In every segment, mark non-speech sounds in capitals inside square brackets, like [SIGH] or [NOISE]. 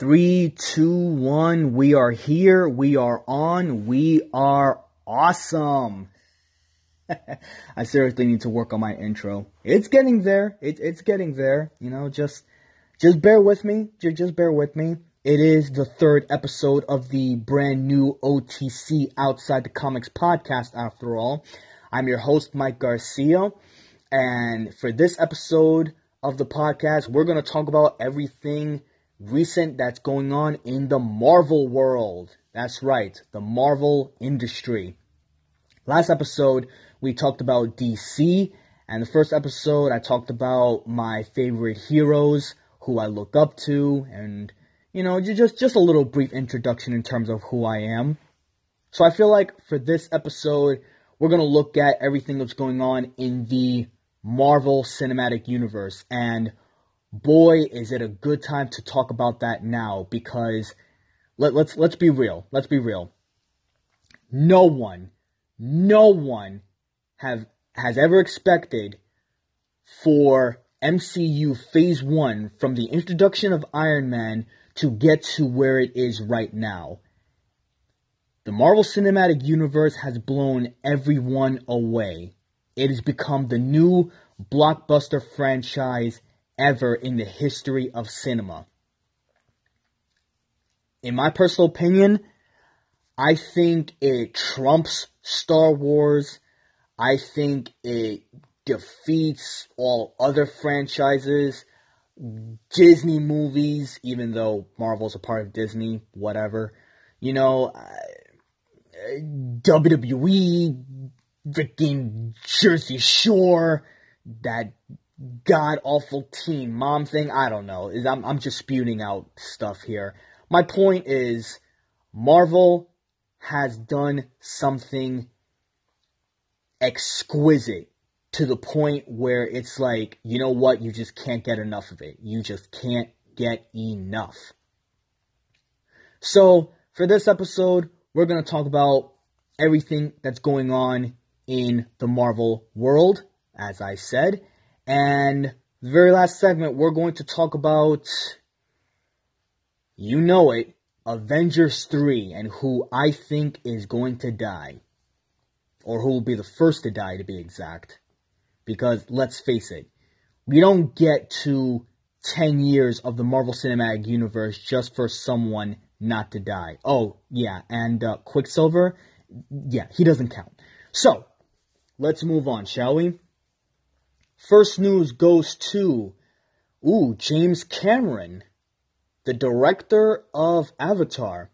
Three, two, one. We are here. We are on. We are awesome. [LAUGHS] I seriously need to work on my intro. It's getting there. It, it's getting there. You know, just just bear with me. Just, just bear with me. It is the third episode of the brand new OTC Outside the Comics podcast. After all, I'm your host Mike Garcia, and for this episode of the podcast, we're gonna talk about everything recent that's going on in the Marvel world. That's right, the Marvel industry. Last episode, we talked about DC, and the first episode, I talked about my favorite heroes, who I look up to, and, you know, just, just a little brief introduction in terms of who I am. So I feel like for this episode, we're going to look at everything that's going on in the Marvel Cinematic Universe, and boy, is it a good time to talk about that now because let, let's let's be real. Let's be real. No one, no one have has ever expected for MCU Phase 1 from the introduction of Iron Man to get to where it is right now. The Marvel Cinematic Universe has blown everyone away. It has become the new blockbuster franchise ever in the history of cinema. In my personal opinion, I think it trumps Star Wars. I think it defeats all other franchises, Disney movies, even though Marvel's a part of Disney, whatever. You know, WWE, freaking Jersey Shore, that god awful teen mom thing. I don't know. I'm I'm just spewing out stuff here. My point is, Marvel has done something exquisite to the point where it's like, you know what, you just can't get enough of it. You just can't get enough. So, for this episode, we're going to talk about everything that's going on in the Marvel world, as I said. And the very last segment, we're going to talk about, you know it, Avengers 3 and who I think is going to die. Or who will be the first to die, to be exact. Because let's face it, we don't get to 10 years of the Marvel Cinematic Universe just for someone not to die. Oh, yeah, and uh, Quicksilver, yeah, he doesn't count. So, let's move on, shall we? First news goes to, ooh, James Cameron, the director of Avatar.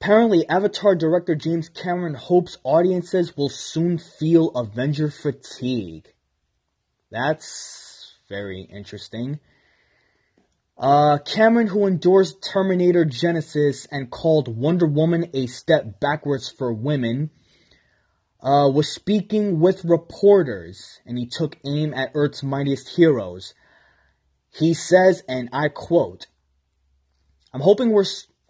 Apparently, Avatar director James Cameron hopes audiences will soon feel Avenger fatigue. That's very interesting. Uh, Cameron, who endorsed Terminator Genisys and called Wonder Woman a step backwards for women, uh, was speaking with reporters and he took aim at Earth's mightiest heroes. He says, and I quote, I'm hoping we're,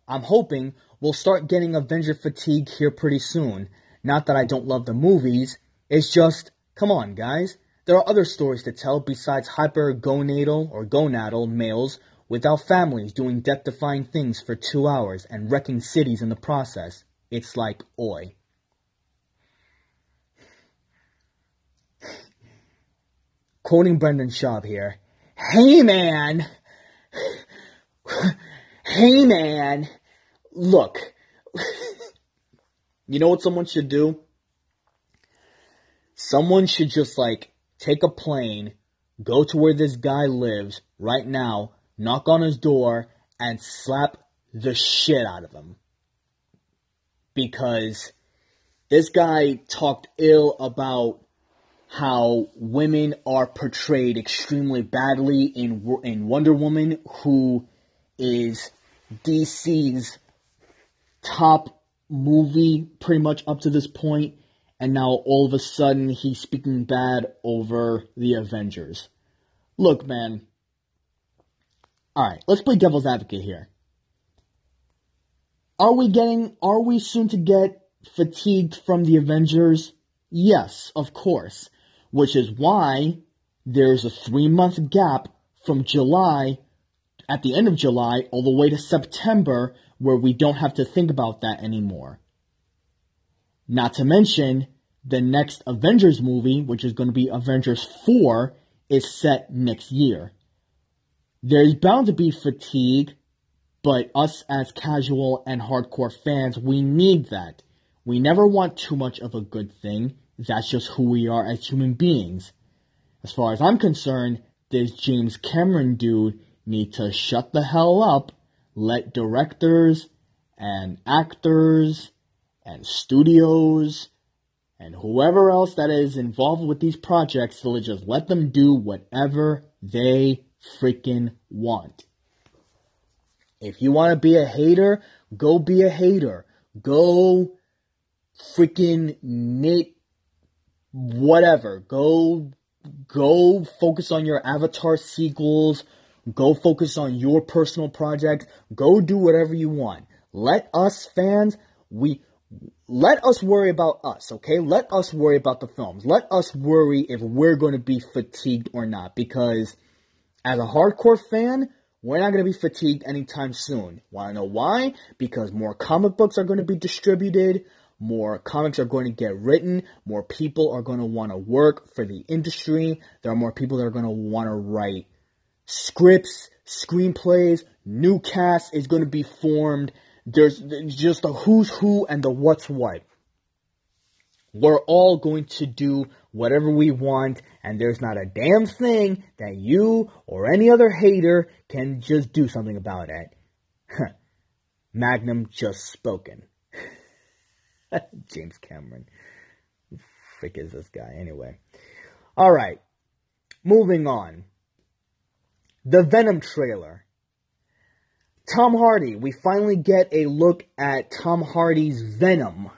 I'm hoping we'll start getting Avenger fatigue here pretty soon. Not that I don't love the movies, it's just, come on guys, there are other stories to tell besides hypergonadal or gonadal males without families doing death-defying things for two hours and wrecking cities in the process. It's like, oi. Quoting Brendan Schaub here. Hey man, hey man, look, you know what someone should do? Someone should just like take a plane, go to where this guy lives right now, knock on his door, and slap the shit out of him. Because this guy talked ill about how women are portrayed extremely badly in in Wonder Woman, who is DC's top movie pretty much up to this point, and now all of a sudden he's speaking bad over the Avengers. Look, man. Alright, let's play devil's advocate here. Are we getting, are we soon to get fatigued from the Avengers? Yes, of course which is why there's a three month gap from July at the end of July all the way to September where we don't have to think about that anymore. Not to mention, the next Avengers movie, which is going to be Avengers 4, is set next year. There's bound to be fatigue, but us as casual and hardcore fans, we need that. We never want too much of a good thing. That's just who we are as human beings. As far as I'm concerned, this James Cameron dude need to shut the hell up, let directors and actors and studios and whoever else that is involved with these projects to just let them do whatever they freaking want. If you want to be a hater, go be a hater. Go freaking Nate whatever. Go go focus on your Avatar sequels. Go focus on your personal projects. Go do whatever you want. Let us fans, we let us worry about us, okay? Let us worry about the films. Let us worry if we're going to be fatigued or not because as a hardcore fan, we're not going to be fatigued anytime soon. Want to know why? Because more comic books are going to be distributed, more comics are going to get written, more people are going to want to work for the industry, there are more people that are going to want to write scripts, screenplays, new cast is going to be formed. There's just the who's who and the what's what. We're all going to do whatever we want, and there's not a damn thing that you or any other hater can just do something about it. [LAUGHS] Magnum just spoken. [LAUGHS] James Cameron. Who frick is this guy? Anyway. Alright. Moving on. The Venom trailer. Tom Hardy. We finally get a look at Tom Hardy's Venom.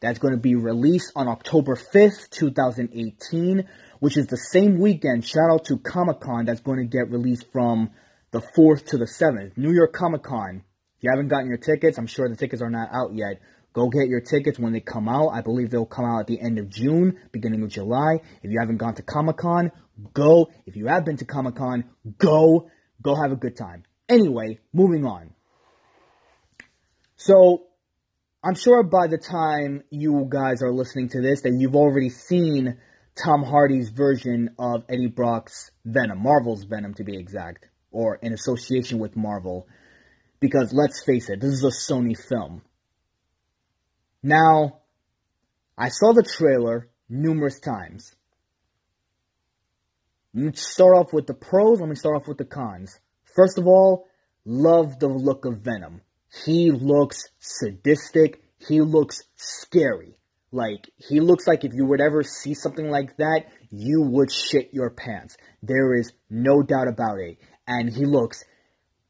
That's going to be released on October 5th, 2018, which is the same weekend. Shout out to Comic Con that's going to get released from the 4th to the 7th. New York Comic Con. If you haven't gotten your tickets, I'm sure the tickets are not out yet. Go get your tickets when they come out. I believe they'll come out at the end of June, beginning of July. If you haven't gone to Comic Con, go. If you have been to Comic Con, go. Go have a good time. Anyway, moving on. So, I'm sure by the time you guys are listening to this that you've already seen Tom Hardy's version of Eddie Brock's Venom, Marvel's Venom to be exact, or in association with Marvel. Because let's face it, this is a Sony film. Now, I saw the trailer numerous times. Let me start off with the pros, let me start off with the cons. First of all, love the look of Venom. He looks sadistic. He looks scary. Like, he looks like if you would ever see something like that, you would shit your pants. There is no doubt about it. And he looks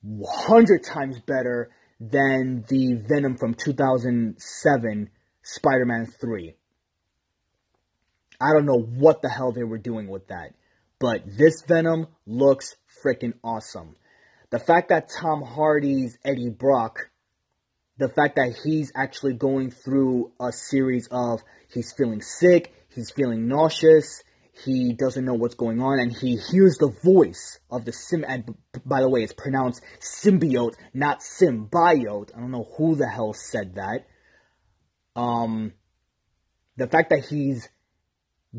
100 times better than the Venom from 2007 Spider Man 3. I don't know what the hell they were doing with that. But this Venom looks freaking awesome the fact that Tom Hardy's Eddie Brock, the fact that he's actually going through a series of he's feeling sick, he's feeling nauseous, he doesn't know what's going on, and he hears the voice of the sim. And by the way, it's pronounced symbiote, not symbiote. I don't know who the hell said that. Um, the fact that he's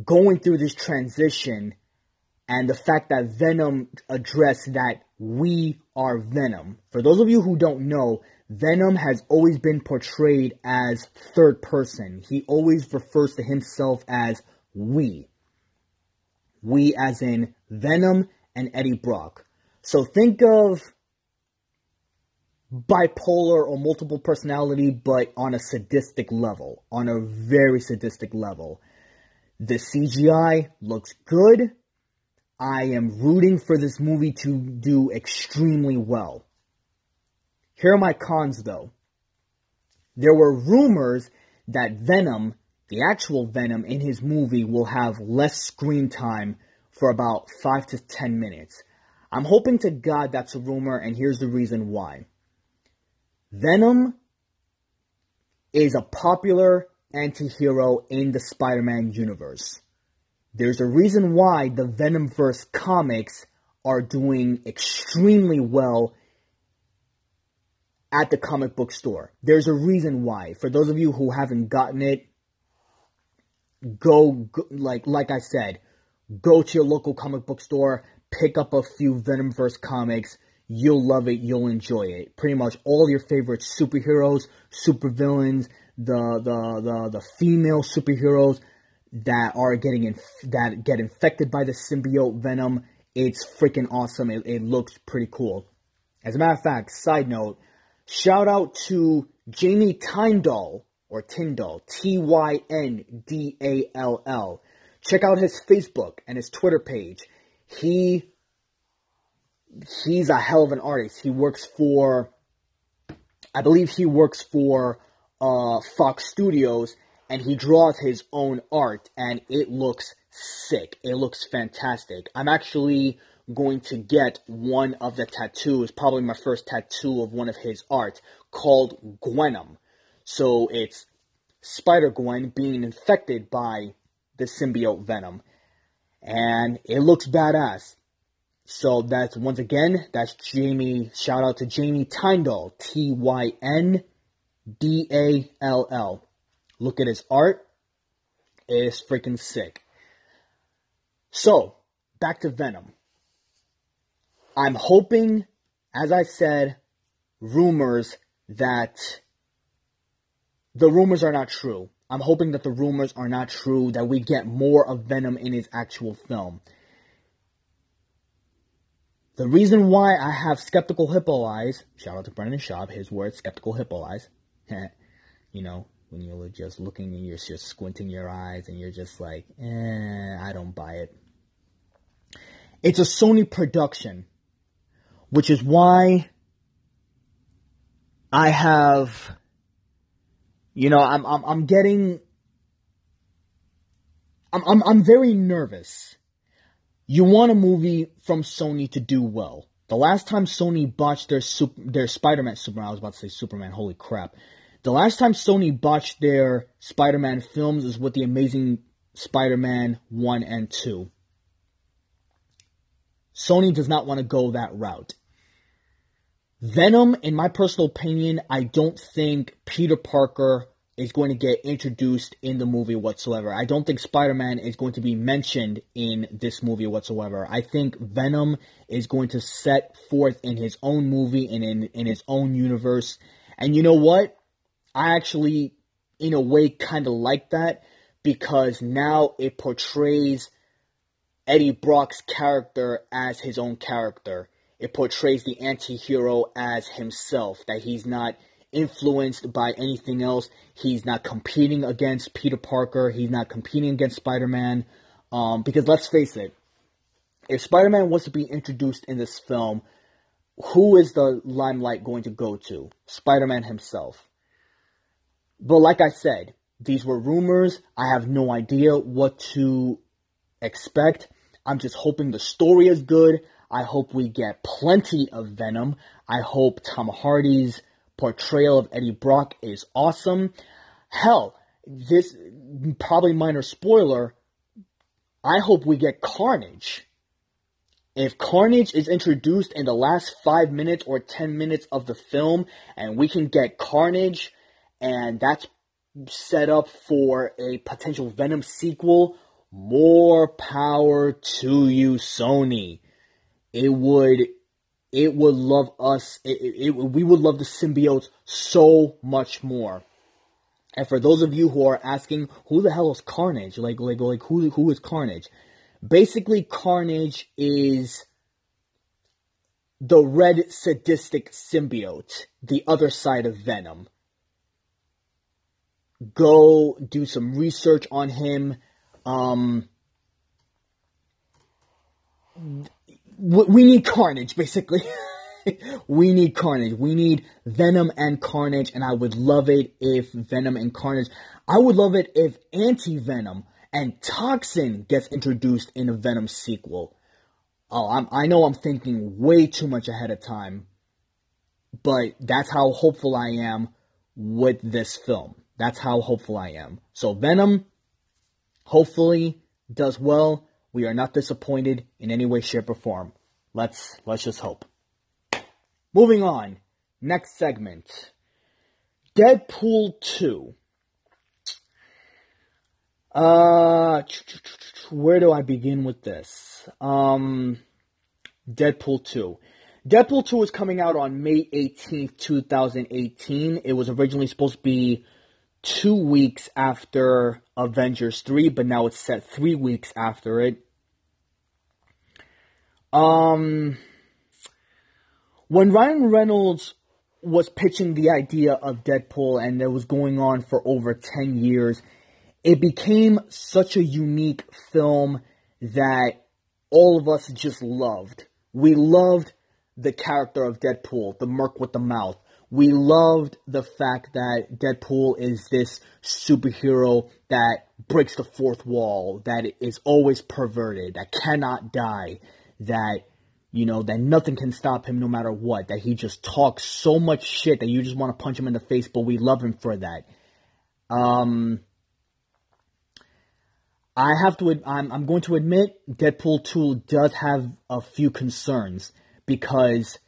going through this transition, and the fact that Venom addressed that we are Venom. For those of you who don't know, Venom has always been portrayed as third person. He always refers to himself as we. We as in Venom and Eddie Brock. So think of bipolar or multiple personality, but on a sadistic level, on a very sadistic level. The CGI looks good. I am rooting for this movie to do extremely well. Here are my cons though. There were rumors that Venom, the actual Venom in his movie, will have less screen time for about 5 to 10 minutes. I'm hoping to God that's a rumor, and here's the reason why. Venom is a popular anti hero in the Spider Man universe. There's a reason why the Venomverse comics are doing extremely well at the comic book store. There's a reason why. For those of you who haven't gotten it, go, go like like I said, go to your local comic book store, pick up a few Venomverse comics. You'll love it. You'll enjoy it. Pretty much all your favorite superheroes, supervillains, the the the the female superheroes that are getting in, that get infected by the symbiote venom. It's freaking awesome. It, it looks pretty cool. As a matter of fact, side note, shout out to Jamie Tyndall or Tyndall, T Y N D A L L. Check out his Facebook and his Twitter page. He he's a hell of an artist. He works for I believe he works for uh, Fox Studios and he draws his own art and it looks sick. It looks fantastic. I'm actually going to get one of the tattoos, probably my first tattoo of one of his art called Gwenom. So it's Spider Gwen being infected by the symbiote venom. And it looks badass. So that's once again, that's Jamie. Shout out to Jamie Tyndall, T Y N D A L L. Look at his art. It is freaking sick. So, back to Venom. I'm hoping, as I said, rumors that the rumors are not true. I'm hoping that the rumors are not true, that we get more of Venom in his actual film. The reason why I have skeptical hippo eyes, shout out to Brendan Schaub, his words, skeptical hippo eyes. [LAUGHS] you know, when you're just looking and you're just squinting your eyes and you're just like, eh, I don't buy it. It's a Sony production, which is why I have, you know, I'm, I'm, I'm getting, I'm, I'm, I'm very nervous. You want a movie from Sony to do well. The last time Sony botched their super, their Spider-Man Superman, I was about to say Superman, holy crap. The last time Sony botched their Spider-Man films is with the Amazing Spider-Man 1 and 2. Sony does not want to go that route. Venom, in my personal opinion, I don't think Peter Parker is going to get introduced in the movie whatsoever. I don't think Spider-Man is going to be mentioned in this movie whatsoever. I think Venom is going to set forth in his own movie and in, in his own universe. And you know what? I actually, in a way, kind of like that because now it portrays Eddie Brock's character as his own character. It portrays the anti hero as himself, that he's not influenced by anything else. He's not competing against Peter Parker. He's not competing against Spider Man. Um, because let's face it, if Spider Man was to be introduced in this film, who is the limelight going to go to? Spider Man himself. But like I said, these were rumors. I have no idea what to expect. I'm just hoping the story is good. I hope we get plenty of Venom. I hope Tom Hardy's portrayal of Eddie Brock is awesome. Hell, this probably minor spoiler. I hope we get Carnage. If Carnage is introduced in the last five minutes or ten minutes of the film, and we can get Carnage and that's set up for a potential Venom sequel. More power to you, Sony. It would, it would love us. It, it, it, we would love the symbiotes so much more. And for those of you who are asking, who the hell is Carnage? Like, like, like, who, who is Carnage? Basically, Carnage is the red sadistic symbiote, the other side of Venom go do some research on him. Um, we need Carnage, basically. [LAUGHS] we need Carnage. We need Venom and Carnage, and I would love it if Venom and Carnage. I would love it if Anti Venom and Toxin gets introduced in a Venom sequel. Oh, I'm, I know I'm thinking way too much ahead of time, but that's how hopeful I am with this film. That's how hopeful I am. So Venom, hopefully, does well. We are not disappointed in any way, shape, or form. Let's let's just hope. Moving on. Next segment. Deadpool 2. Uh where do I begin with this? Um Deadpool 2. Deadpool 2 is coming out on May 18th, 2018. It was originally supposed to be two weeks after Avengers 3, but now it's set three weeks after it. Um, when Ryan Reynolds was pitching the idea of Deadpool and it was going on for over 10 years, it became such a unique film that all of us just loved. We loved the character of Deadpool, the merc with the mouth we loved the fact that Deadpool is this superhero that breaks the fourth wall, that is always perverted, that cannot die, that you know that nothing can stop him no matter what, that he just talks so much shit that you just want to punch him in the face, but we love him for that. Um I have to I'm I'm going to admit Deadpool 2 does have a few concerns because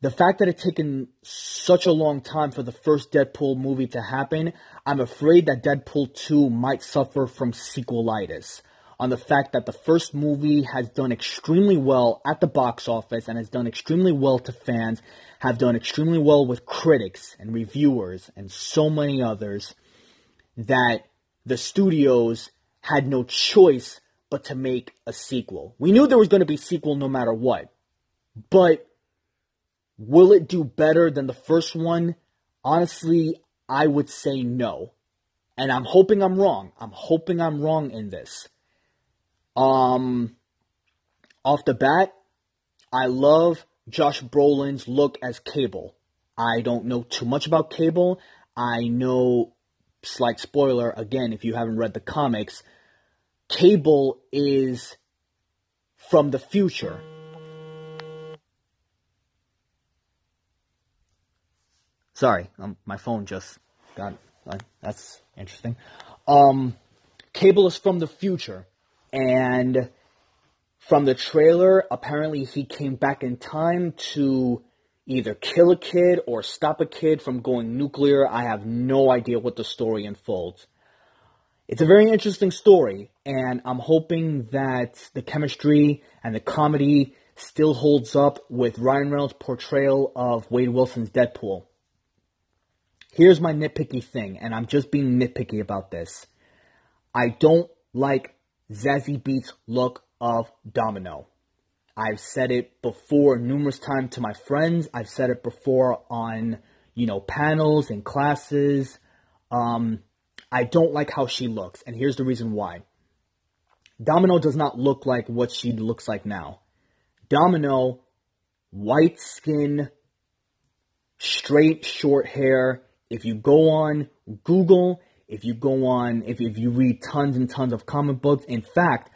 the fact that it's taken such a long time for the first Deadpool movie to happen, I'm afraid that Deadpool 2 might suffer from sequelitis. On the fact that the first movie has done extremely well at the box office and has done extremely well to fans, have done extremely well with critics and reviewers and so many others, that the studios had no choice but to make a sequel. We knew there was going to be sequel no matter what. But Will it do better than the first one? Honestly, I would say no. And I'm hoping I'm wrong. I'm hoping I'm wrong in this. Um off the bat, I love Josh Brolin's look as Cable. I don't know too much about Cable. I know slight spoiler again if you haven't read the comics, Cable is from the future Sorry, um, my phone just got. That's interesting. Um, Cable is from the future, and from the trailer, apparently he came back in time to either kill a kid or stop a kid from going nuclear. I have no idea what the story unfolds. It's a very interesting story, and I'm hoping that the chemistry and the comedy still holds up with Ryan Reynolds' portrayal of Wade Wilson's Deadpool. Here's my nitpicky thing, and I'm just being nitpicky about this. I don't like Zazie Beetz look of Domino. I've said it before numerous times to my friends. I've said it before on, you know, panels and classes. Um, I don't like how she looks, and here's the reason why. Domino does not look like what she looks like now. Domino, white skin, straight short hair, if you go on Google, if you go on, if, if you read tons and tons of comic books, in fact,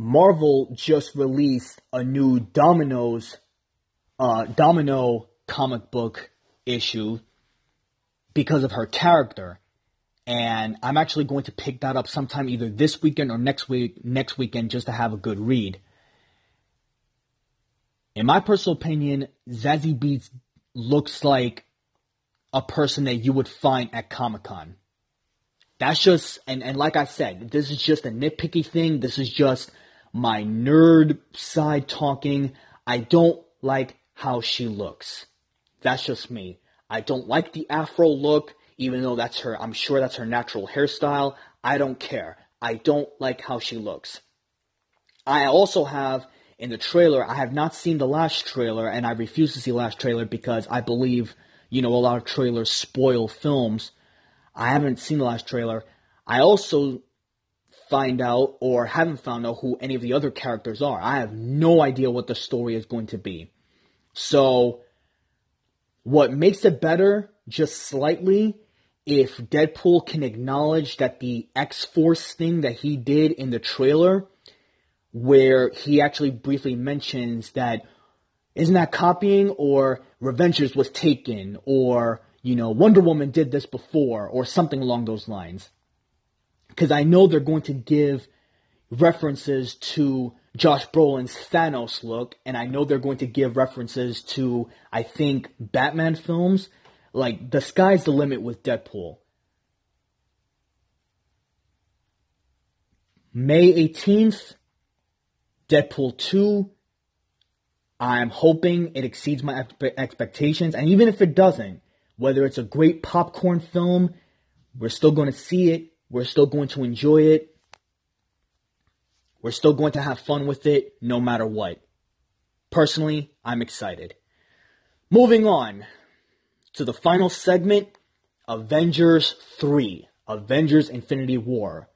Marvel just released a new Domino's, uh, Domino comic book issue because of her character. And I'm actually going to pick that up sometime either this weekend or next week, next weekend just to have a good read. In my personal opinion, Zazie Beetz looks like a person that you would find at Comic Con. That's just, and, and like I said, this is just a nitpicky thing. This is just my nerd side talking. I don't like how she looks. That's just me. I don't like the afro look, even though that's her, I'm sure that's her natural hairstyle. I don't care. I don't like how she looks. I also have in the trailer, I have not seen the last trailer, and I refuse to see the last trailer because I believe you know, a lot of trailers spoil films. I haven't seen the last trailer. I also find out or haven't found out who any of the other characters are. I have no idea what the story is going to be. So, what makes it better, just slightly, if Deadpool can acknowledge that the X Force thing that he did in the trailer, where he actually briefly mentions that isn't that copying or Revengers was taken or, you know, Wonder Woman did this before or something along those lines. Because I know they're going to give references to Josh Brolin's Thanos look, and I know they're going to give references to, I think, Batman films. Like, the sky's the limit with Deadpool. May 18th, Deadpool 2. I'm hoping it exceeds my expectations, and even if it doesn't, whether it's a great popcorn film, we're still going to see it, we're still going to enjoy it, we're still going to have fun with it no matter what. Personally, I'm excited. Moving on to the final segment Avengers 3 Avengers Infinity War.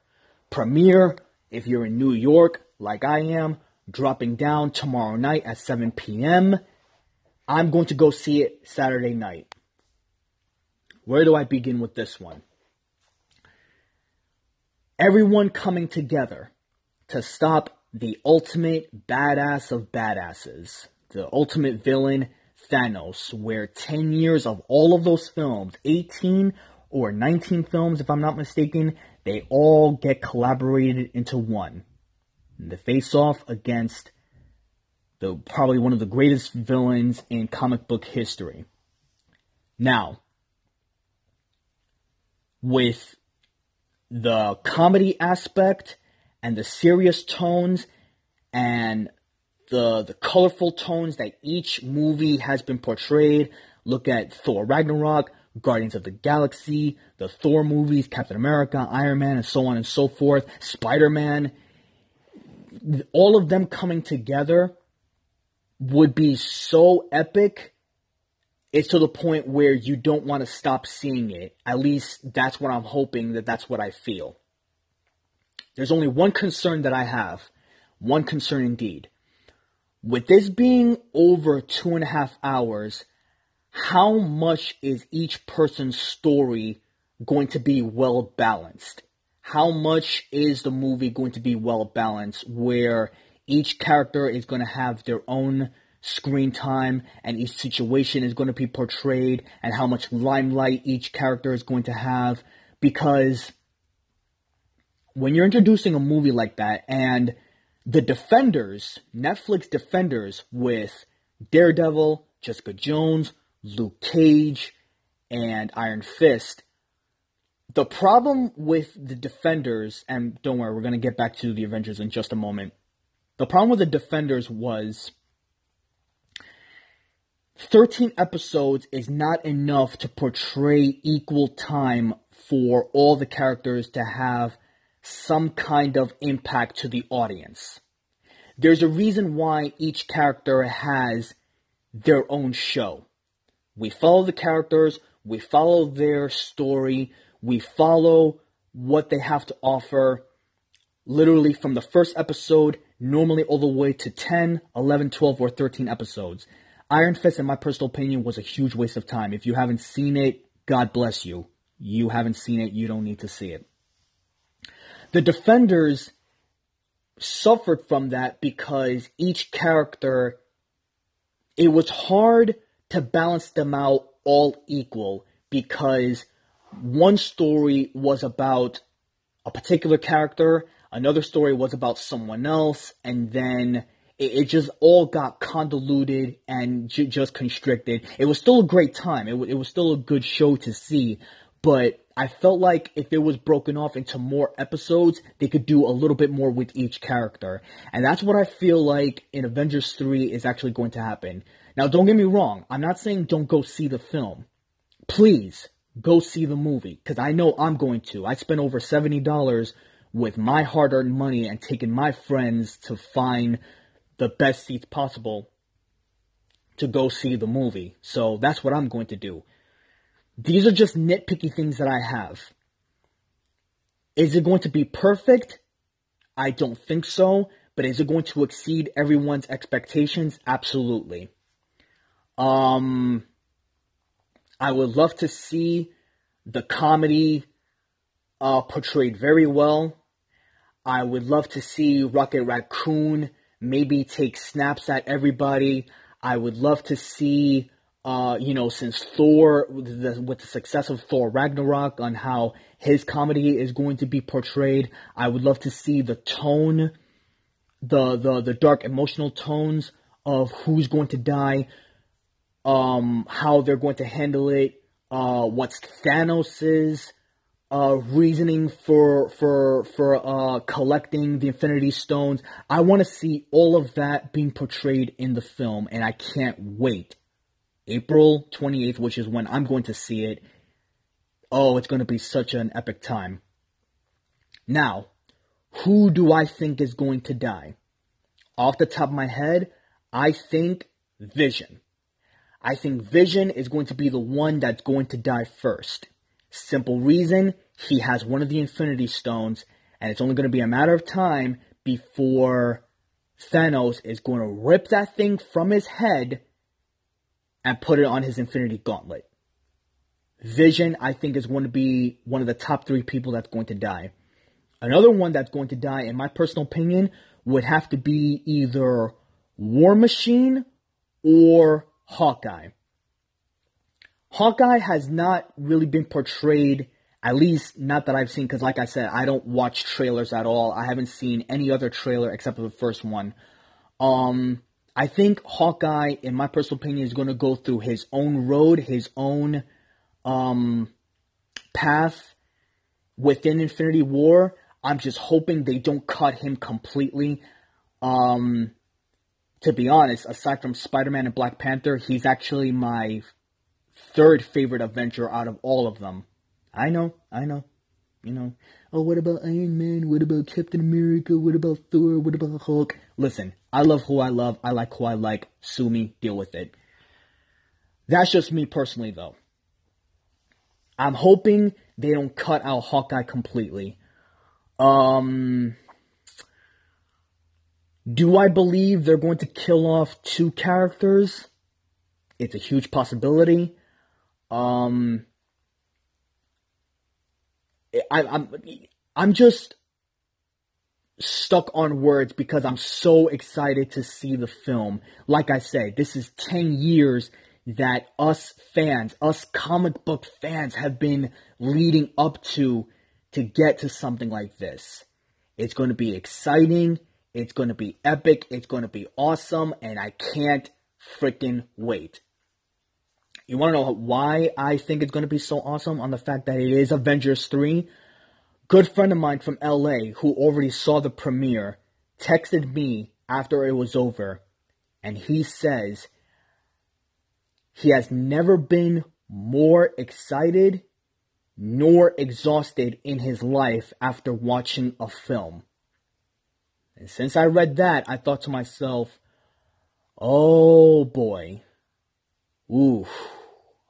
Premiere, if you're in New York, like I am, dropping down tomorrow night at 7 p.m. I'm going to go see it Saturday night. Where do I begin with this one? Everyone coming together to stop the ultimate badass of badasses, the ultimate villain, Thanos, where 10 years of all of those films, 18 or 19 films, if I'm not mistaken, they all get collaborated into one. The face off against the probably one of the greatest villains in comic book history. Now, with the comedy aspect and the serious tones and the the colorful tones that each movie has been portrayed. Look at Thor Ragnarok, Guardians of the Galaxy, the Thor movies, Captain America, Iron Man, and so on and so forth, Spider Man. All of them coming together would be so epic. It's to the point where you don't want to stop seeing it. At least that's what I'm hoping that that's what I feel. There's only one concern that I have. One concern indeed. With this being over two and a half hours, how much is each person's story going to be well balanced? How much is the movie going to be well balanced where each character is going to have their own screen time and each situation is going to be portrayed and how much limelight each character is going to have? Because when you're introducing a movie like that and the Defenders, Netflix Defenders with Daredevil, Jessica Jones, Luke Cage, and Iron Fist. The problem with the Defenders, and don't worry, we're going to get back to the Avengers in just a moment. The problem with the Defenders was 13 episodes is not enough to portray equal time for all the characters to have some kind of impact to the audience. There's a reason why each character has their own show. We follow the characters, we follow their story, we follow what they have to offer literally from the first episode, normally all the way to 10, 11, 12, or 13 episodes. Iron Fist, in my personal opinion, was a huge waste of time. If you haven't seen it, God bless you. You haven't seen it, you don't need to see it. The defenders suffered from that because each character, it was hard to balance them out all equal because one story was about a particular character, another story was about someone else, and then it, it just all got convoluted and just constricted. It was still a great time. It, w- it was still a good show to see, but I felt like if it was broken off into more episodes, they could do a little bit more with each character. And that's what I feel like in Avengers 3 is actually going to happen. Now, don't get me wrong. I'm not saying don't go see the film. Please go see the movie because I know I'm going to. I spent over $70 with my hard earned money and taking my friends to find the best seats possible to go see the movie. So that's what I'm going to do. These are just nitpicky things that I have. Is it going to be perfect? I don't think so. But is it going to exceed everyone's expectations? Absolutely. Um, I would love to see the comedy uh, portrayed very well. I would love to see Rocket Raccoon maybe take snaps at everybody. I would love to see uh, you know, since Thor, with the, with the success of Thor Ragnarok, on how his comedy is going to be portrayed, I would love to see the tone the the the dark emotional tones of who's going to die, um, how they're going to handle it, uh, what's Thanos's uh, reasoning for for for uh, collecting the Infinity Stones. I want to see all of that being portrayed in the film, and I can't wait. April 28th, which is when I'm going to see it. Oh, it's going to be such an epic time. Now, who do I think is going to die? Off the top of my head, I think Vision. I think Vision is going to be the one that's going to die first. Simple reason, he has one of the Infinity Stones, and it's only going to be a matter of time before Thanos is going to rip that thing from his head and put it on his Infinity Gauntlet. Vision, I think, is going to be one of the top three people that's going to die. Another one that's going to die, in my personal opinion, would have to be either War Machine or Hawkeye. Hawkeye has not really been portrayed, at least not that I've seen, because like I said, I don't watch trailers at all. I haven't seen any other trailer except for the first one. Um, I think Hawkeye, in my personal opinion, is going to go through his own road, his own um, path within Infinity War. I'm just hoping they don't cut him completely. Um, to be honest, aside from Spider Man and Black Panther, he's actually my third favorite Avenger out of all of them. I know, I know. You know, oh, what about Iron Man? What about Captain America? What about Thor? What about Hulk? Listen, I love who I love. I like who I like. Sue me, deal with it. That's just me personally, though. I'm hoping they don't cut out Hawkeye completely. Um, do I believe they're going to kill off two characters? It's a huge possibility. Um, I, I'm I'm just stuck on words because I'm so excited to see the film. Like I said, this is 10 years that us fans, us comic book fans have been leading up to to get to something like this. It's going to be exciting. It's going to be epic. It's going to be awesome. And I can't freaking wait. You want to know why I think it's going to be so awesome? On the fact that it is Avengers 3. Good friend of mine from LA who already saw the premiere texted me after it was over. And he says he has never been more excited nor exhausted in his life after watching a film. And since I read that, I thought to myself, oh boy. Ooh.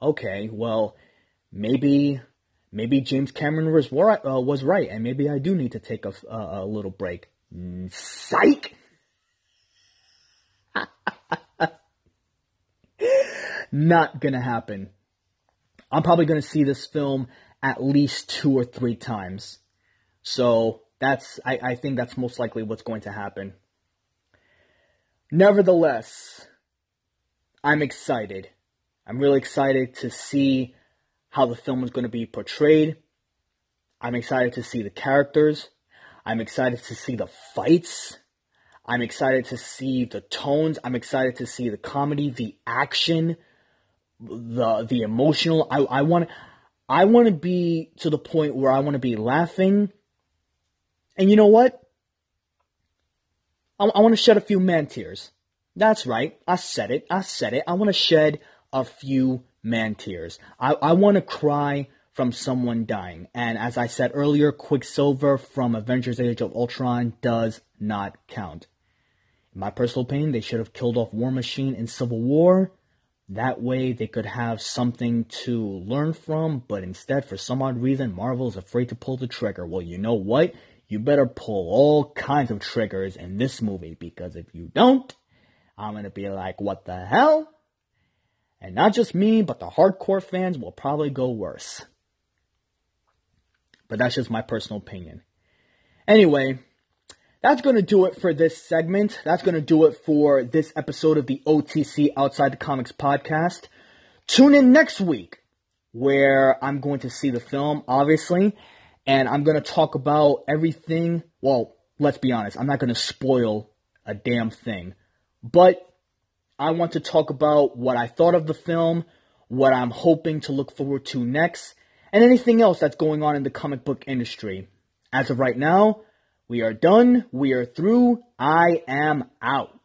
Okay, well, maybe maybe James Cameron was right, uh, was right, and maybe I do need to take a, a, a little break. Psych! [LAUGHS] Not gonna happen. I'm probably gonna see this film at least two or three times. So that's I, I think that's most likely what's going to happen. Nevertheless, I'm excited. I'm really excited to see how the film is going to be portrayed. I'm excited to see the characters. I'm excited to see the fights. I'm excited to see the tones. I'm excited to see the comedy, the action, the the emotional. I I want I want to be to the point where I want to be laughing. And you know what? I, I want to shed a few man tears. That's right. I said it. I said it. I want to shed a few man tears. I, I want to cry from someone dying. And as I said earlier, Quicksilver from Avengers Age of Ultron does not count. In my personal opinion, they should have killed off War Machine in Civil War. That way they could have something to learn from, but instead, for some odd reason, Marvel is afraid to pull the trigger. Well, you know what? You better pull all kinds of triggers in this movie, because if you don't, I'm gonna be like, what the hell? And not just me, but the hardcore fans will probably go worse. But that's just my personal opinion. Anyway, that's going to do it for this segment. That's going to do it for this episode of the OTC Outside the Comics podcast. Tune in next week where I'm going to see the film, obviously, and I'm going to talk about everything. Well, let's be honest, I'm not going to spoil a damn thing. But I want to talk about what I thought of the film, what I'm hoping to look forward to next, and anything else that's going on in the comic book industry. As of right now, we are done. We are through. I am out.